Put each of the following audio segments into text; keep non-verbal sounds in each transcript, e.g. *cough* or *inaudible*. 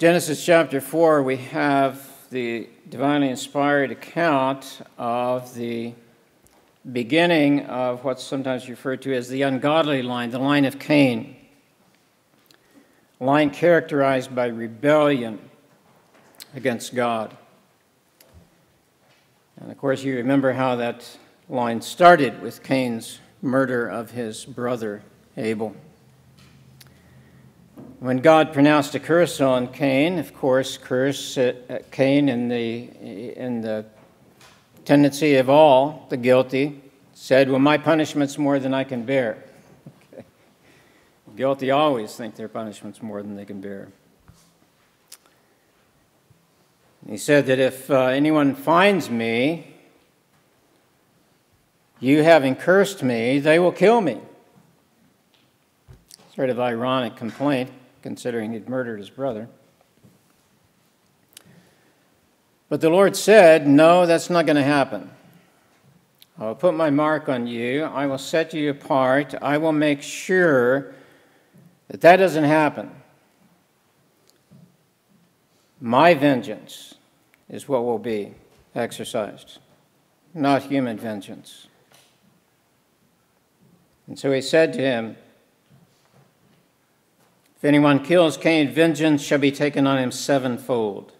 Genesis chapter 4, we have the divinely inspired account of the beginning of what's sometimes referred to as the ungodly line, the line of Cain. A line characterized by rebellion against God. And of course, you remember how that line started with Cain's murder of his brother Abel. When God pronounced a curse on Cain, of course, curse uh, Cain in the, in the tendency of all the guilty said, Well, my punishment's more than I can bear. Okay. *laughs* Guilty always think their punishment's more than they can bear. He said that if uh, anyone finds me, you having cursed me, they will kill me. Sort of ironic complaint, considering he'd murdered his brother. But the Lord said, No, that's not going to happen. I will put my mark on you. I will set you apart. I will make sure that that doesn't happen. My vengeance is what will be exercised, not human vengeance. And so he said to him, If anyone kills Cain, vengeance shall be taken on him sevenfold.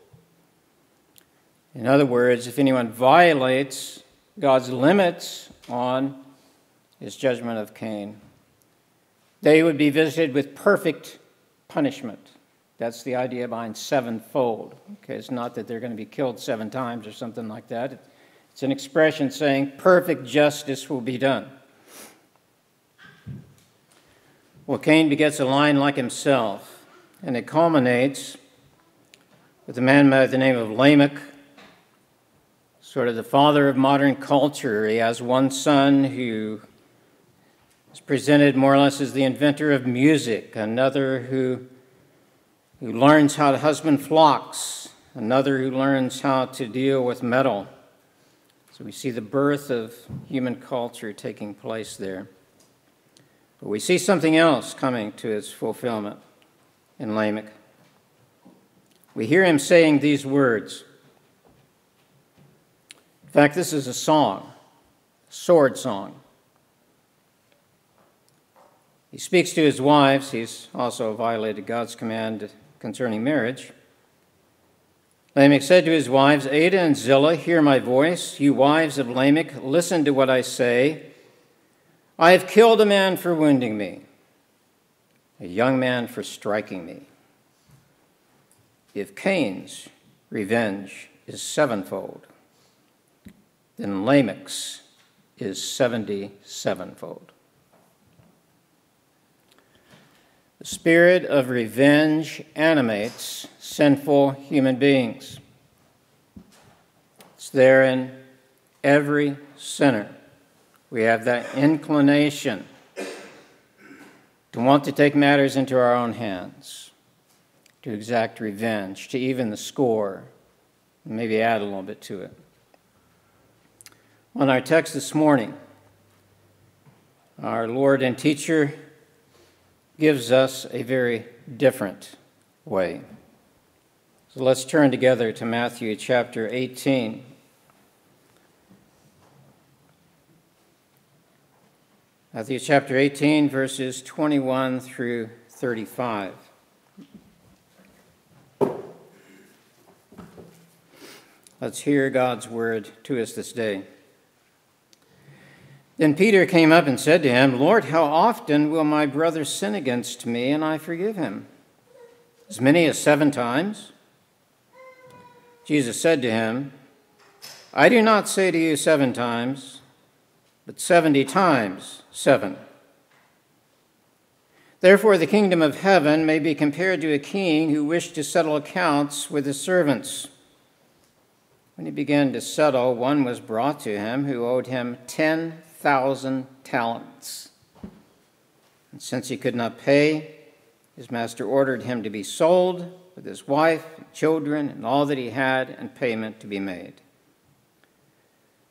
In other words, if anyone violates God's limits on his judgment of Cain, they would be visited with perfect punishment. That's the idea behind sevenfold. Okay, it's not that they're going to be killed seven times or something like that. It's an expression saying perfect justice will be done. Well, Cain begets a line like himself, and it culminates with a man by the name of Lamech, sort of the father of modern culture. He has one son who is presented more or less as the inventor of music, another who who learns how to husband flocks, another who learns how to deal with metal. So we see the birth of human culture taking place there. But we see something else coming to its fulfillment in Lamech. We hear him saying these words. In fact, this is a song, a sword song. He speaks to his wives. He's also violated God's command concerning marriage. Lamech said to his wives, Adah and Zillah, hear my voice. You wives of Lamech, listen to what I say. I have killed a man for wounding me, a young man for striking me. If Cain's revenge is sevenfold, then Lamech's is seventy sevenfold. The spirit of revenge animates sinful human beings. It's there in every sinner. We have that inclination to want to take matters into our own hands, to exact revenge, to even the score, maybe add a little bit to it. On our text this morning, our Lord and teacher gives us a very different way. So let's turn together to Matthew chapter 18. Matthew chapter 18, verses 21 through 35. Let's hear God's word to us this day. Then Peter came up and said to him, Lord, how often will my brother sin against me and I forgive him? As many as seven times? Jesus said to him, I do not say to you seven times, but seventy times seven. Therefore, the kingdom of heaven may be compared to a king who wished to settle accounts with his servants. When he began to settle, one was brought to him who owed him ten thousand talents. And since he could not pay, his master ordered him to be sold with his wife and children and all that he had, and payment to be made.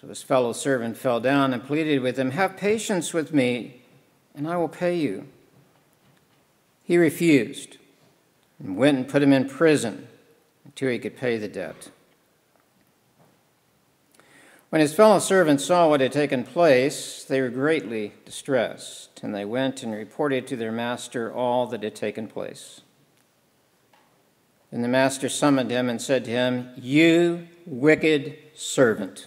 So his fellow servant fell down and pleaded with him, Have patience with me, and I will pay you. He refused and went and put him in prison until he could pay the debt. When his fellow servants saw what had taken place, they were greatly distressed, and they went and reported to their master all that had taken place. Then the master summoned him and said to him, You wicked servant,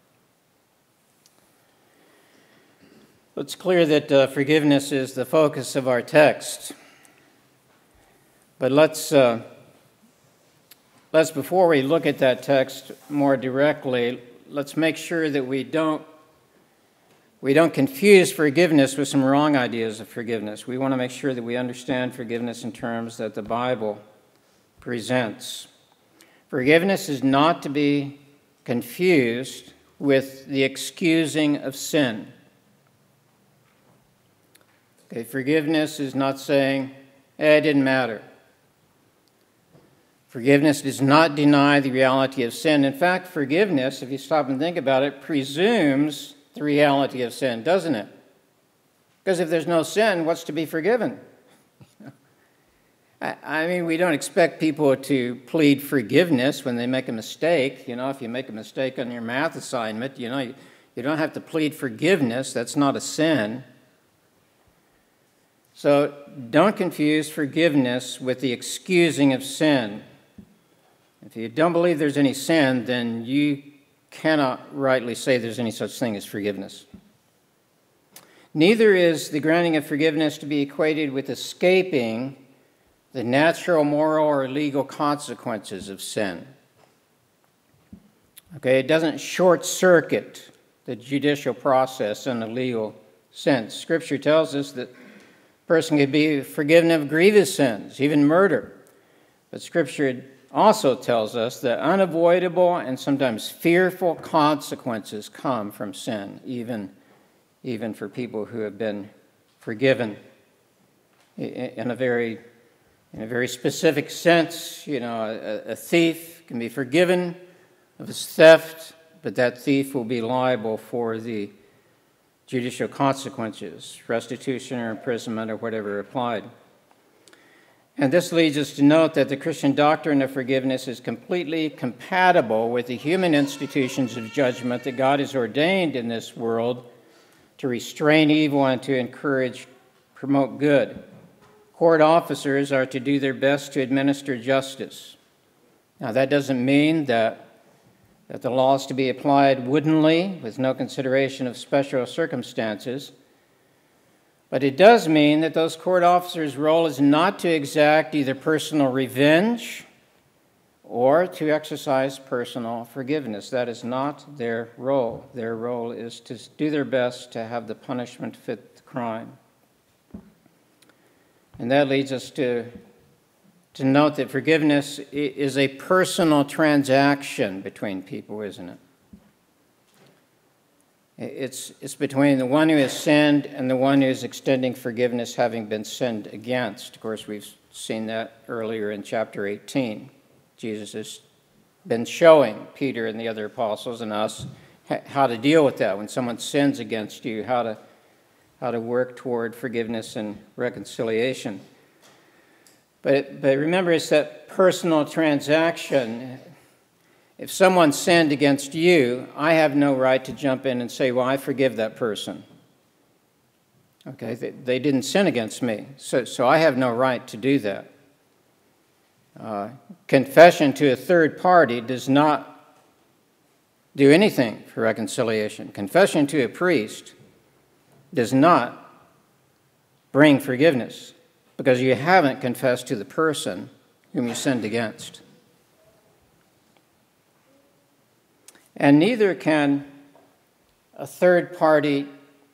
It's clear that uh, forgiveness is the focus of our text. But let's uh, Let's, before we look at that text more directly, let's make sure that we don't, we don't confuse forgiveness with some wrong ideas of forgiveness. We want to make sure that we understand forgiveness in terms that the Bible presents. Forgiveness is not to be confused with the excusing of sin. Okay, forgiveness is not saying, eh, it didn't matter. Forgiveness does not deny the reality of sin. In fact, forgiveness, if you stop and think about it, presumes the reality of sin, doesn't it? Because if there's no sin, what's to be forgiven? *laughs* I mean, we don't expect people to plead forgiveness when they make a mistake. You know, if you make a mistake on your math assignment, you know, you don't have to plead forgiveness. That's not a sin. So don't confuse forgiveness with the excusing of sin. If you don't believe there's any sin, then you cannot rightly say there's any such thing as forgiveness. Neither is the granting of forgiveness to be equated with escaping the natural, moral, or legal consequences of sin. Okay, it doesn't short circuit the judicial process in a legal sense. Scripture tells us that person can be forgiven of grievous sins, even murder. But Scripture also tells us that unavoidable and sometimes fearful consequences come from sin, even, even for people who have been forgiven. In a very, in a very specific sense, you know, a, a thief can be forgiven of his theft, but that thief will be liable for the judicial consequences, restitution or imprisonment or whatever applied. And this leads us to note that the Christian doctrine of forgiveness is completely compatible with the human institutions of judgment that God has ordained in this world to restrain evil and to encourage, promote good. Court officers are to do their best to administer justice. Now, that doesn't mean that, that the law is to be applied woodenly with no consideration of special circumstances. But it does mean that those court officers' role is not to exact either personal revenge or to exercise personal forgiveness. That is not their role. Their role is to do their best to have the punishment fit the crime. And that leads us to, to note that forgiveness is a personal transaction between people, isn't it? It's, it's between the one who has sinned and the one who is extending forgiveness having been sinned against. Of course, we've seen that earlier in chapter 18. Jesus has been showing Peter and the other apostles and us how to deal with that when someone sins against you, how to, how to work toward forgiveness and reconciliation. But, but remember, it's that personal transaction if someone sinned against you, I have no right to jump in and say, Well, I forgive that person. Okay, they, they didn't sin against me, so, so I have no right to do that. Uh, confession to a third party does not do anything for reconciliation. Confession to a priest does not bring forgiveness because you haven't confessed to the person whom you sinned against. And neither can a third party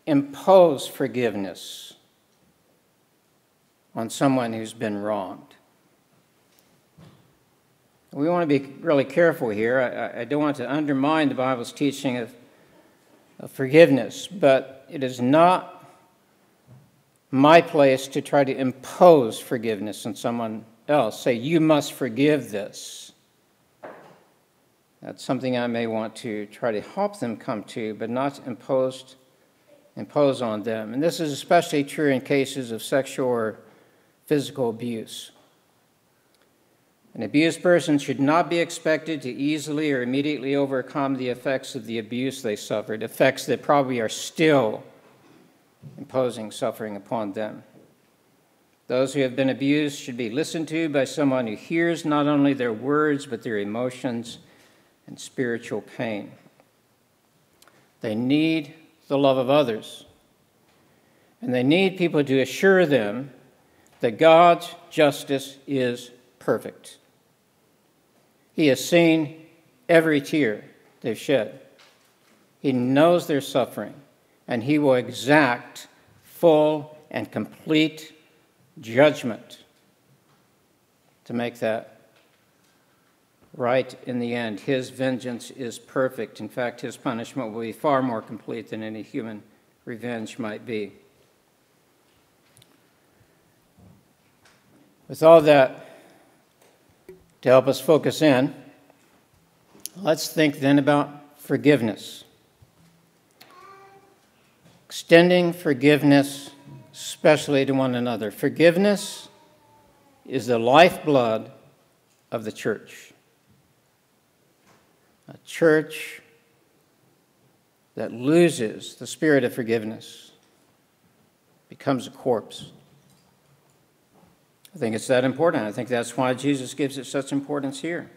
impose forgiveness on someone who's been wronged. We want to be really careful here. I, I don't want to undermine the Bible's teaching of, of forgiveness, but it is not my place to try to impose forgiveness on someone else. Say, you must forgive this. That's something I may want to try to help them come to, but not imposed, impose on them. And this is especially true in cases of sexual or physical abuse. An abused person should not be expected to easily or immediately overcome the effects of the abuse they suffered, effects that probably are still imposing suffering upon them. Those who have been abused should be listened to by someone who hears not only their words, but their emotions and spiritual pain. They need the love of others, and they need people to assure them that God's justice is perfect. He has seen every tear they've shed. He knows their suffering, and He will exact full and complete judgment to make that right in the end. His vengeance is perfect. In fact, His punishment will be far more complete than any human revenge might be. With all that to help us focus in, let's think then about forgiveness. Extending forgiveness, especially to one another. Forgiveness is the lifeblood of the church. A church that loses the spirit of forgiveness becomes a corpse. I think it's that important. I think that's why Jesus gives it such importance here.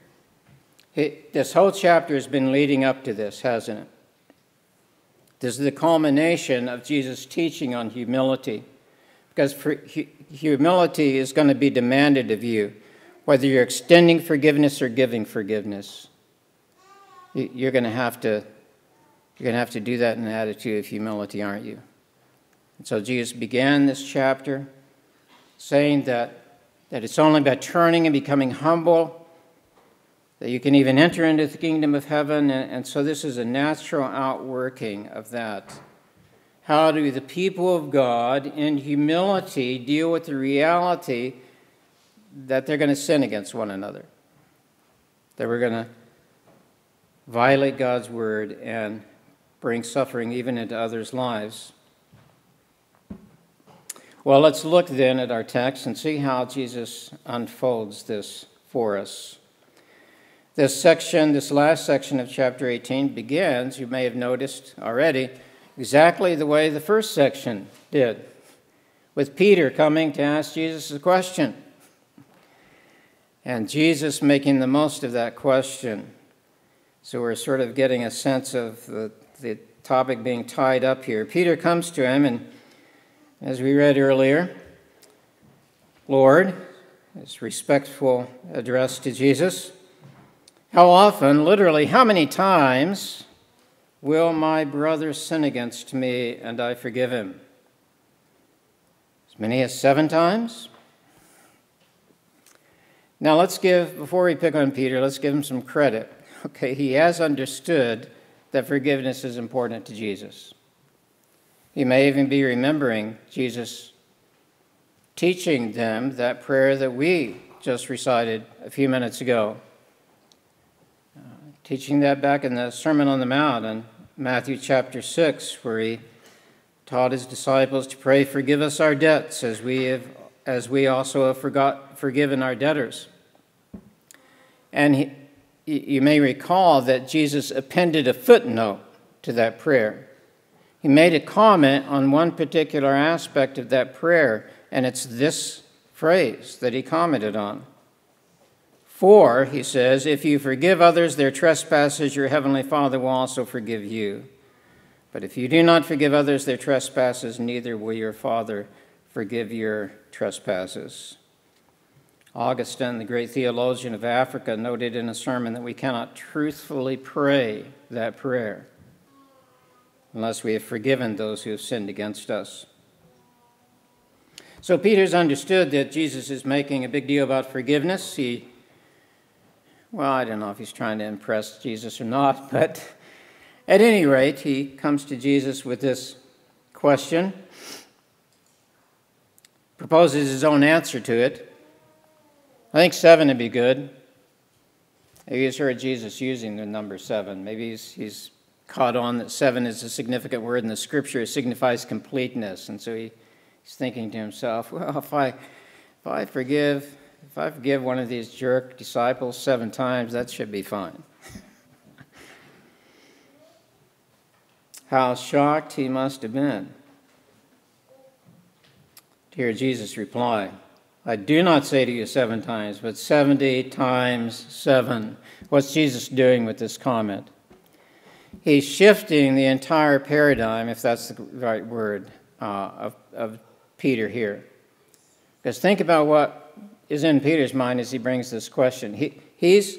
It, this whole chapter has been leading up to this, hasn't it? This is the culmination of Jesus' teaching on humility. Because humility is going to be demanded of you, whether you're extending forgiveness or giving forgiveness. You're going to have to, you're going to have to do that in an attitude of humility, aren't you? And so Jesus began this chapter saying that that it's only by turning and becoming humble that you can even enter into the kingdom of heaven. And, and so this is a natural outworking of that. How do the people of God, in humility, deal with the reality that they're going to sin against one another? That we're going to violate God's word and bring suffering even into others' lives. Well, let's look then at our text and see how Jesus unfolds this for us. This section, this last section of chapter 18, begins, you may have noticed already, exactly the way the first section did, with Peter coming to ask Jesus a question. And Jesus making the most of that question. So we're sort of getting a sense of the, the topic being tied up here. Peter comes to him and as we read earlier, Lord, his respectful address to Jesus, how often, literally, how many times will my brother sin against me and I forgive him? As many as seven times? Now, let's give, before we pick on Peter, let's give him some credit. *laughs* Okay, he has understood that forgiveness is important to Jesus. He may even be remembering Jesus teaching them that prayer that we just recited a few minutes ago. Teaching that back in the Sermon on the Mount in Matthew chapter 6, where he taught his disciples to pray, Forgive us our debts as we, have, as we also have forgot, forgiven our debtors. And he, you may recall that Jesus appended a footnote to that prayer he made a comment on one particular aspect of that prayer, and it's this phrase that he commented on. For, he says, if you forgive others their trespasses, your heavenly Father will also forgive you. But if you do not forgive others their trespasses, neither will your Father forgive your trespasses. Augustine, the great theologian of Africa, noted in a sermon that we cannot truthfully pray that prayer unless we have forgiven those who have sinned against us. So Peter's understood that Jesus is making a big deal about forgiveness. He, well, I don't know if he's trying to impress Jesus or not, *laughs* but at any rate, he comes to Jesus with this question, proposes his own answer to it. I think seven would be good. Maybe he's heard Jesus using the number seven. Maybe he's, he's caught on that seven is a significant word in the scripture. It signifies completeness. And so he, he's thinking to himself, *laughs* well, if I, if I forgive, if I forgive one of these jerk disciples seven times, that should be fine. How shocked he must have been to hear Jesus reply. I do not say to you seven times, but 70 times seven. What's Jesus doing with this comment? He's shifting the entire paradigm, if that's the right word, uh, of, of Peter here. Because think about what is in Peter's mind as he brings this question. He, he's,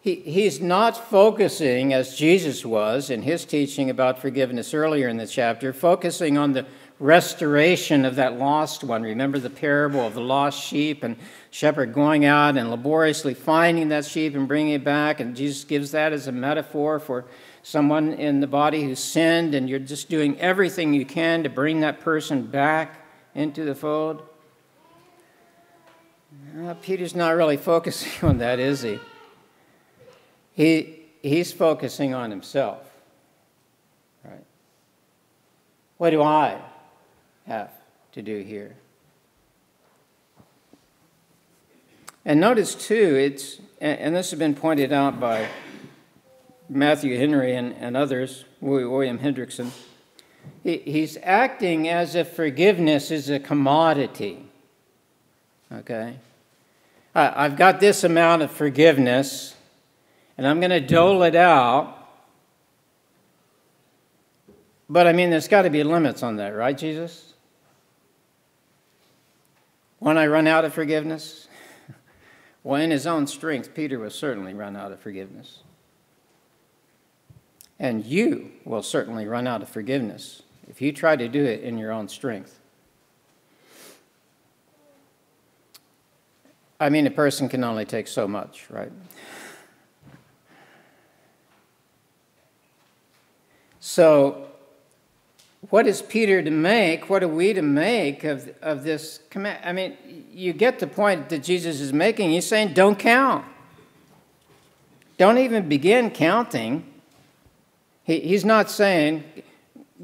he, he's not focusing, as Jesus was in his teaching about forgiveness earlier in the chapter, focusing on the restoration of that lost one. Remember the parable of the lost sheep and shepherd going out and laboriously finding that sheep and bringing it back. And Jesus gives that as a metaphor for someone in the body who sinned, and you're just doing everything you can to bring that person back into the fold. Peter's not really focusing *laughs* on that, is he? he he's focusing on himself. Right? What do I have to do here. And notice too, it's, and this has been pointed out by Matthew Henry and, and others, William Hendriksen. he, he's acting as if forgiveness is a commodity. Okay? I've got this amount of forgiveness, and I'm going to dole it out. But I mean, there's got to be limits on that, right, Jesus? When I run out of forgiveness? *laughs* Well, in his own strength, Peter will certainly run out of forgiveness. And you will certainly run out of forgiveness if you try to do it in your own strength. I mean, a person can only take so much, right? So, what is Peter to make? What are we to make of, of this command? I mean, you get the point that Jesus is making. He's saying, don't count. Don't even begin counting. He, he's not saying,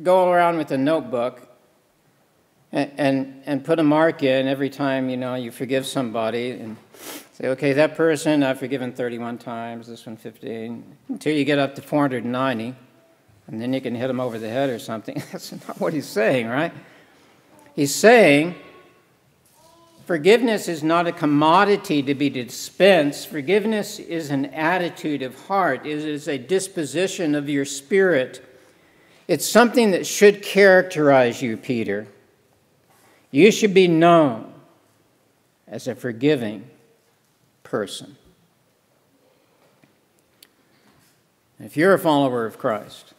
go around with a notebook and, and, put a mark in every time, you know, you forgive somebody and say, okay, that person I've forgiven 31 times, this one 15, until you get up to 490 and then you can hit him over the head or something. *laughs* That's not what he's saying, right? He's saying forgiveness is not a commodity to be dispensed. Forgiveness is an attitude of heart, it is a disposition of your spirit. It's something that should characterize you, Peter. You should be known as a forgiving person. If you're a follower of Christ,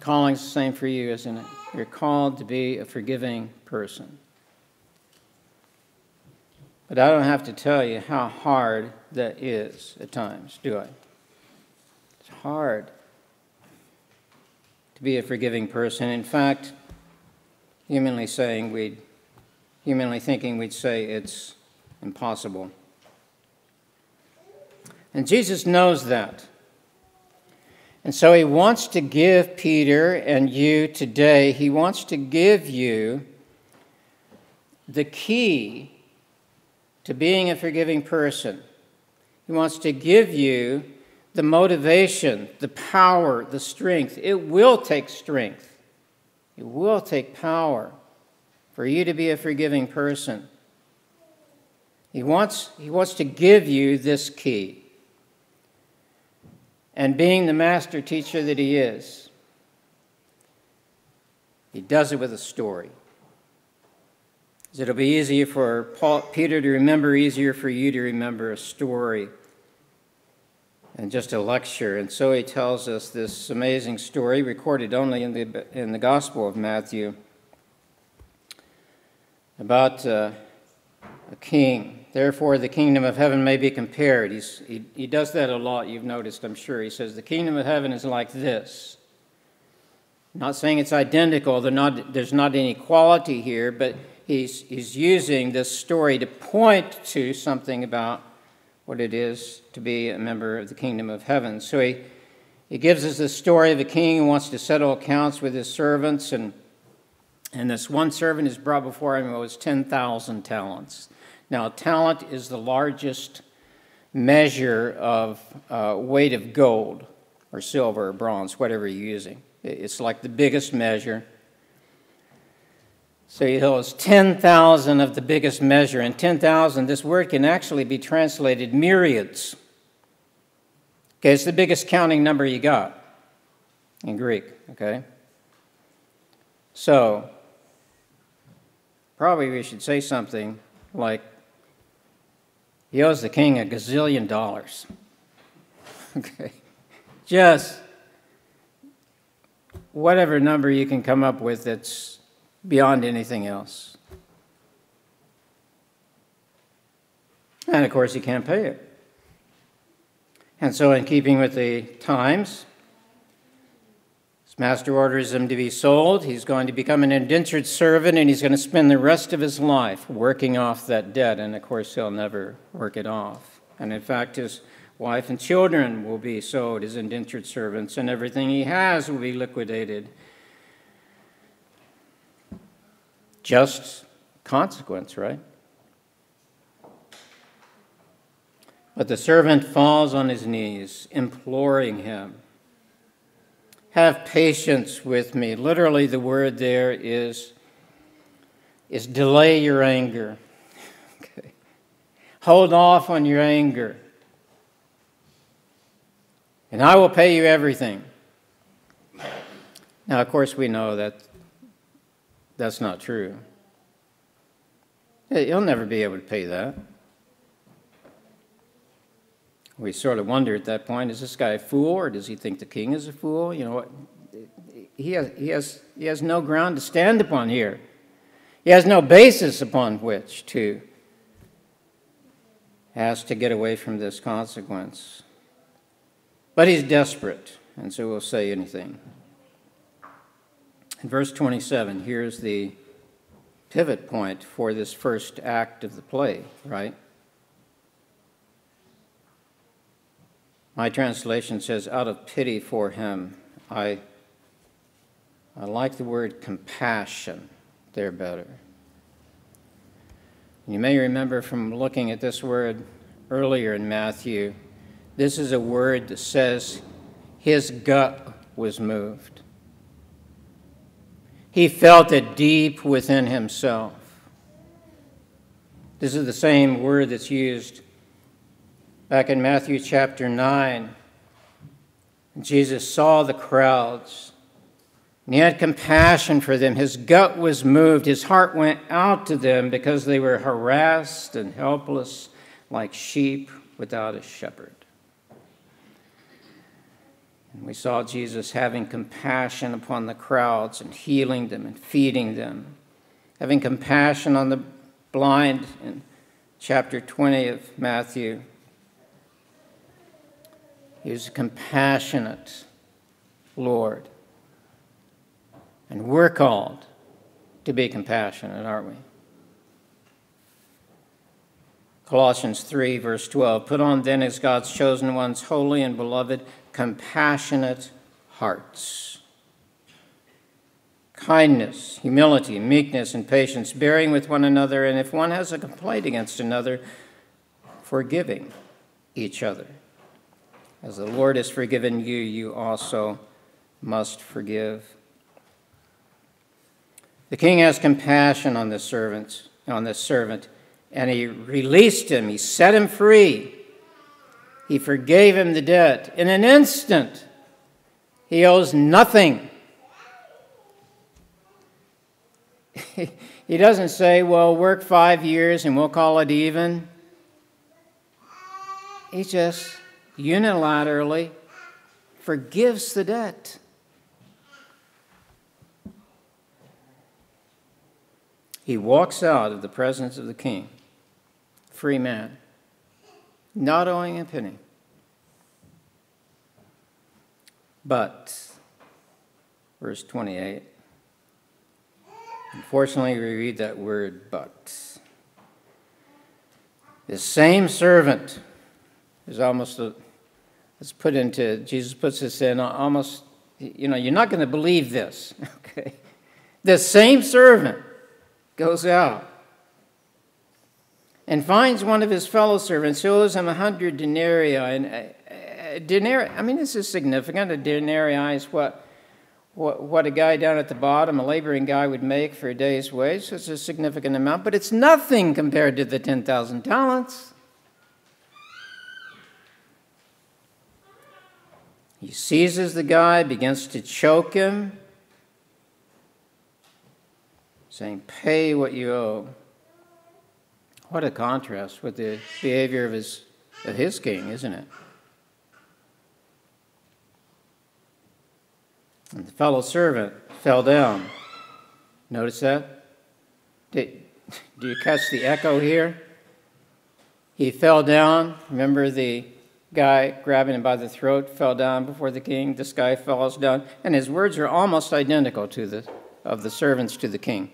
Calling's the same for you, isn't it? You're called to be a forgiving person. But I don't have to tell you how hard that is at times, do I? It's hard to be a forgiving person. In fact, humanly saying we'd humanly thinking we'd say it's impossible. And Jesus knows that. And so he wants to give Peter and you today, he wants to give you the key to being a forgiving person. He wants to give you the motivation, the power, the strength. It will take strength, it will take power for you to be a forgiving person. He wants, he wants to give you this key. And being the master teacher that he is, he does it with a story. It'll be easier for Paul, Peter to remember, easier for you to remember a story and just a lecture. And so he tells us this amazing story, recorded only in the, in the Gospel of Matthew, about uh, a king. Therefore, the kingdom of heaven may be compared. He's, he, he does that a lot, you've noticed, I'm sure. He says, The kingdom of heaven is like this. not saying it's identical, not, there's not any quality here, but he's, he's using this story to point to something about what it is to be a member of the kingdom of heaven. So he, he gives us the story of a king who wants to settle accounts with his servants, and, and this one servant is brought before him was 10,000 talents. Now, talent is the largest measure of uh, weight of gold or silver or bronze, whatever you're using. It's like the biggest measure. So he holds 10,000 of the biggest measure. And 10,000, this word can actually be translated myriads. Okay, it's the biggest counting number you got in Greek, okay? So, probably we should say something like, he owes the king a gazillion dollars. *laughs* okay, just whatever number you can come up with that's beyond anything else. And of course, he can't pay it. And so, in keeping with the times, his master orders him to be sold. He's going to become an indentured servant, and he's going to spend the rest of his life working off that debt. And of course, he'll never work it off. And in fact, his wife and children will be sold as indentured servants, and everything he has will be liquidated just consequence, right? But the servant falls on his knees, imploring him, Have patience with me. Literally, the word there is, is delay your anger. *laughs* okay. Hold off on your anger, and I will pay you everything. Now, of course, we know that that's not true. You'll never be able to pay that. We sort of wonder at that point is this guy a fool or does he think the king is a fool? You know, he has, he has, he has no ground to stand upon here. He has no basis upon which to ask to get away from this consequence. But he's desperate, and so will say anything. In verse 27, here's the pivot point for this first act of the play, right? My translation says, out of pity for him. I, I like the word compassion there better. You may remember from looking at this word earlier in Matthew, this is a word that says his gut was moved. He felt it deep within himself. This is the same word that's used back in Matthew chapter 9. Jesus saw the crowds and he had compassion for them. His gut was moved. His heart went out to them because they were harassed and helpless like sheep without a shepherd. And we saw Jesus having compassion upon the crowds and healing them and feeding them, having compassion on the blind in chapter 20 of Matthew. He was a compassionate Lord. And we're called to be compassionate, aren't we? Colossians 3, verse 12 Put on then as God's chosen ones, holy and beloved compassionate hearts. Kindness, humility, meekness, and patience, bearing with one another, and if one has a complaint against another, forgiving each other. As the Lord has forgiven you, you also must forgive. The king has compassion on the servant, on this servant, and he released him, he set him free. He forgave him the debt. In an instant, he owes nothing. *laughs* he doesn't say, well, work five years and we'll call it even. He just unilaterally forgives the debt. He walks out of the presence of the king, free man, not owing a penny. But, verse 28, unfortunately, we read that word but. The same servant is almost a, it's put into, Jesus puts this in uh, almost, you know, you're not going to believe this, *laughs* okay? The same servant goes out and finds one of his fellow servants who owes him a hundred denarii. And a, a denarii, I mean, this is significant. A denarii is what, what, what a guy down at the bottom, a laboring guy, would make for a day's wage. So it's a significant amount, but it's nothing compared to the 10,000 talents. He seizes the guy, begins to choke him, saying, Pay what you owe. What a contrast with the behavior of his, of his king, isn't it? And the fellow servant fell down. Notice that? Did, do you catch the echo here? He fell down. Remember the guy grabbing him by the throat fell down before the king. This guy falls down. And his words are almost identical to the of the servants to the king.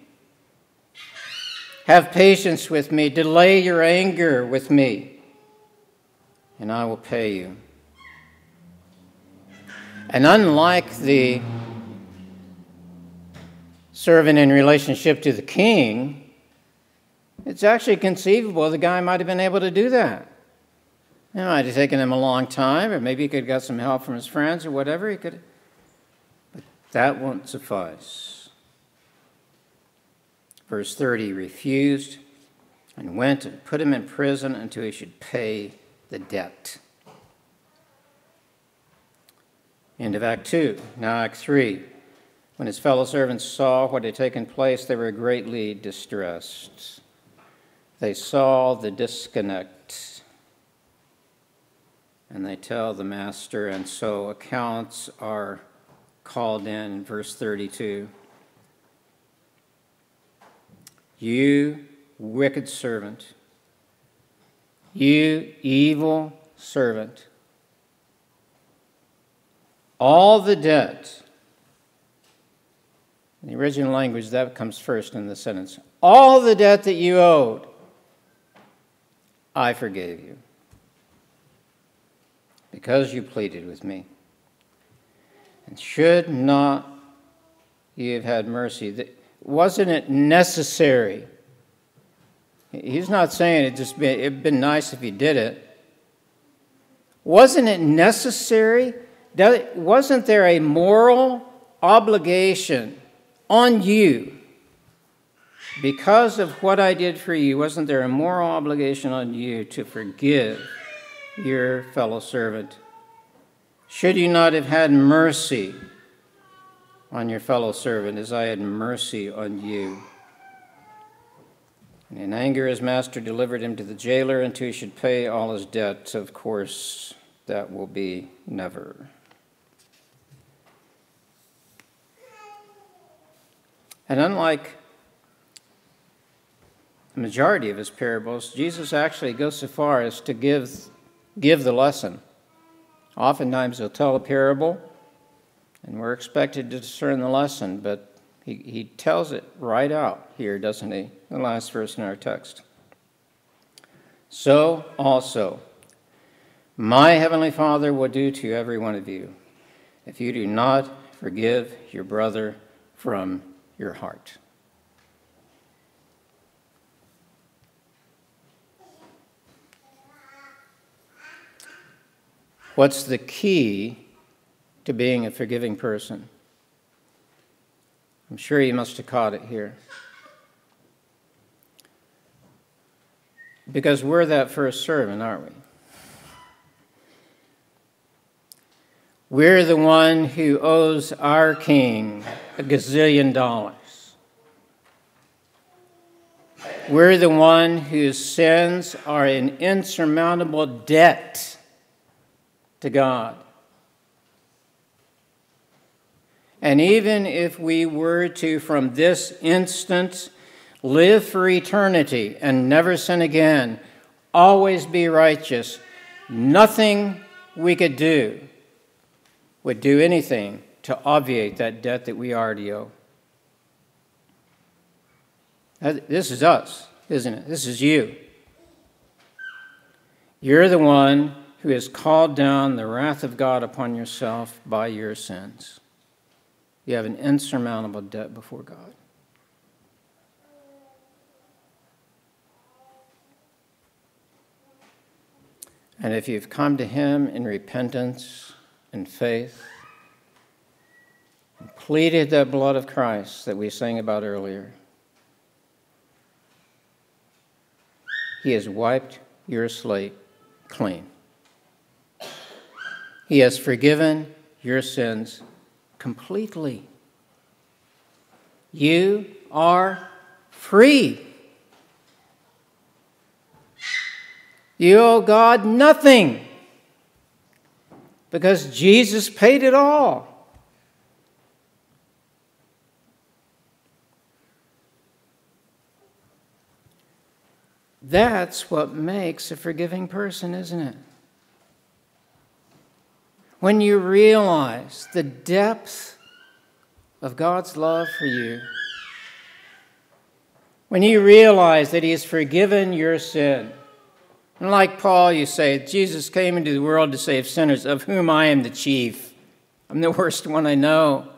Have patience with me, delay your anger with me, and I will pay you. And unlike the servant in relationship to the king, it's actually conceivable the guy might have been able to do that. It might have taken him a long time, or maybe he could have got some help from his friends or whatever. He could, but that won't suffice. Verse 30 refused and went and put him in prison until he should pay the debt. End of Act 2. Now, Act 3. When his fellow servants saw what had taken place, they were greatly distressed. They saw the disconnect. And they tell the master, and so accounts are called in, verse 32. You wicked servant, you evil servant, all the debt, in the original language, that comes first in the sentence. All the debt that you owed, I forgave you because you pleaded with me. And should not you have had mercy? Wasn't it necessary? He's not saying it just been, it'd been nice if he did it. Wasn't it necessary? Wasn't there a moral obligation on you because of what I did for you? Wasn't there a moral obligation on you to forgive your fellow servant? Should you not have had mercy? On your fellow servant as I had mercy on you. And in anger, his master delivered him to the jailer until he should pay all his debts. Of course, that will be never. And unlike the majority of his parables, Jesus actually goes so far as to give, give the lesson. Oftentimes, he'll tell a parable and we're expected to discern the lesson, but he, he tells it right out here, doesn't he? The last verse in our text. So also, my heavenly Father will do to every one of you if you do not forgive your brother from your heart. What's the key to being a forgiving person. I'm sure you must have caught it here. because we're that first servant, aren't we? We're the one who owes our king a gazillion dollars. We're the one whose sins are an insurmountable debt to God. And even if we were to, from this instant, live for eternity and never sin again, always be righteous, nothing we could do would do anything to obviate that debt that we already owe. This is us, isn't it? This is you. You're the one who has called down the wrath of God upon yourself by your sins. You have an insurmountable debt before God. And if you've come to Him in repentance and faith, and pleaded the blood of Christ that we sang about earlier, He has wiped your slate clean. He has forgiven your sins completely. You are free. You owe God nothing because Jesus paid it all. That's what makes a forgiving person, isn't it? When you realize the depth of God's love for you, when you realize that He has forgiven your sin, and like Paul, you say, Jesus came into the world to save sinners, of whom I am the chief. I'm the *laughs* worst one I know.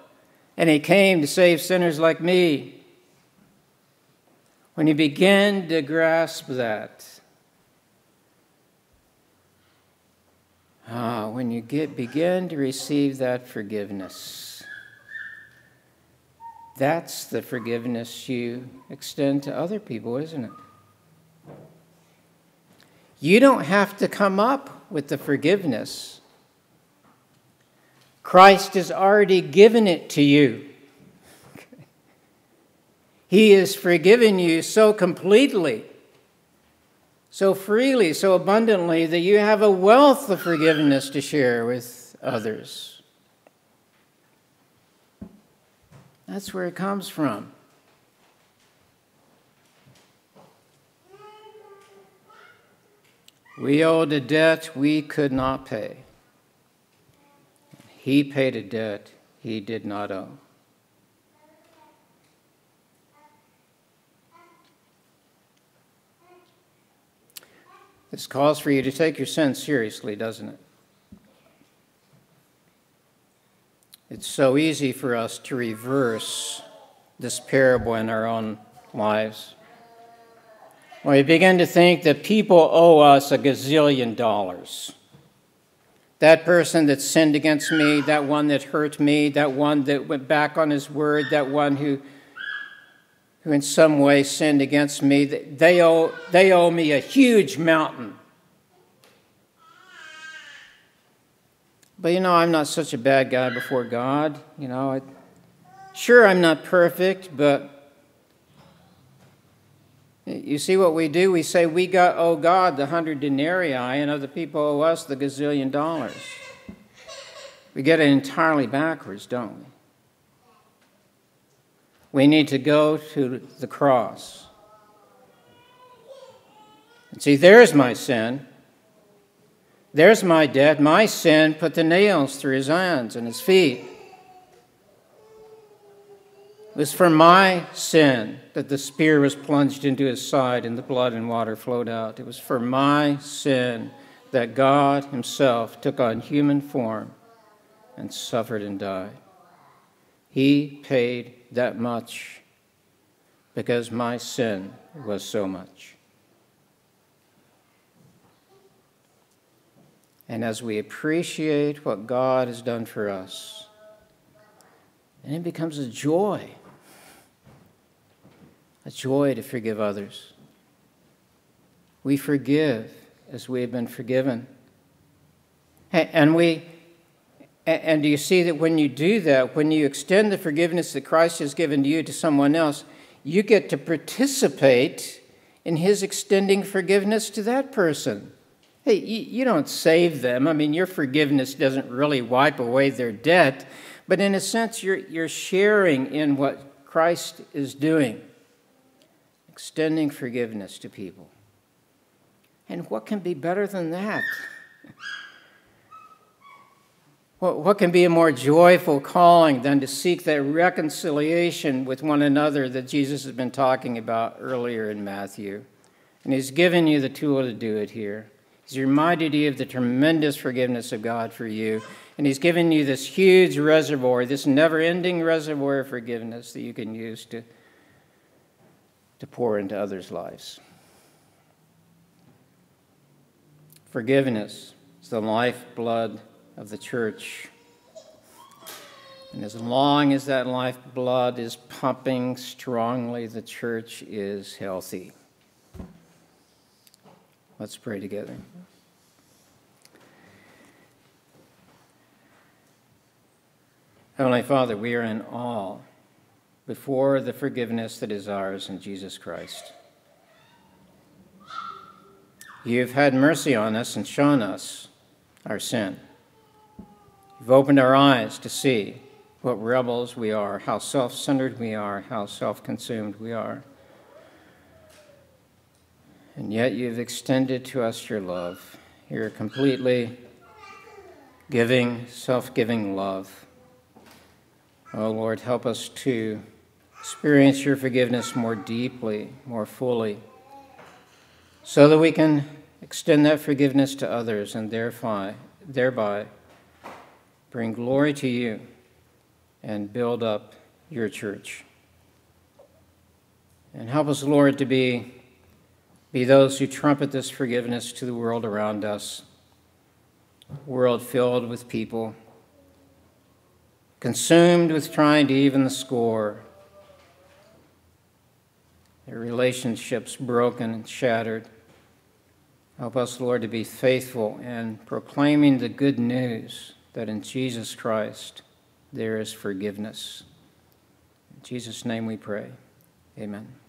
And He came to save sinners like me. When you begin to grasp that, ah, when you get, begin to receive that forgiveness, that's the forgiveness you extend to other people, isn't it? You don't have to come up with the forgiveness. Christ has already given it to you. *laughs* He has forgiven you so completely, so freely, so abundantly that you have a wealth of forgiveness to share with others. That's where it comes from. We owed a debt we could not pay. He paid a debt he did not owe. This calls for you to take your sin seriously, doesn't it? It's so easy for us to reverse this parable in our own lives. When we begin to think that people owe us a gazillion dollars. That person that sinned against me, that one that hurt me, that one that went back on his word, that one who, who in some way sinned against me, they owe, they owe me a huge mountain. But you know, I'm not such a bad guy before God. You know, I, sure, I'm not perfect, but you see what we do? We say we got owe God the hundred denarii, and other people owe us the gazillion dollars. We get it entirely backwards, don't we? We need to go to the cross. And see, there's my sin. There's my debt. My sin put the nails through his hands and his feet. It was for my sin that the spear was plunged into his side and the blood and water flowed out. It was for my sin that God himself took on human form and suffered and died. He paid that much because my sin was so much. And as we appreciate what God has done for us, and it becomes a joy a joy to forgive others. We forgive as we have been forgiven. And we and do you see that when you do that, when you extend the forgiveness that Christ has given to you to someone else, you get to participate in his extending forgiveness to that person. Hey, you, don't save them. I mean, your forgiveness doesn't really wipe away their debt, but in a sense, you're, you're sharing in what Christ is doing, extending forgiveness to people. And what can be better than that? *laughs* What can be a more joyful calling than to seek that reconciliation with one another that Jesus has been talking about earlier in Matthew? And He's given you the tool to do it here. He's reminded you of the tremendous forgiveness of God for you. And He's given you this huge reservoir, this never ending reservoir of forgiveness that you can use to, to pour into others' lives. Forgiveness is the lifeblood of the church. And as long as that lifeblood is pumping strongly, the church is healthy. Let's pray together. Heavenly Father, we are in awe before the forgiveness that is ours in Jesus Christ. You have had mercy on us and shown us our sin. You've opened our eyes to see what rebels we are, how self centered we are, how self consumed we are. And yet you've extended to us your love, your completely giving, self giving love. Oh Lord, help us to experience your forgiveness more deeply, more fully, so that we can extend that forgiveness to others and thereby, thereby bring glory to you, and build up your church. And help us, Lord, to be, be those who trumpet this forgiveness to the world around us, world filled with people consumed with trying to even the score, their relationships broken and shattered. Help us, Lord, to be faithful in proclaiming the good news that in Jesus Christ there is forgiveness. In Jesus' name we pray. Amen.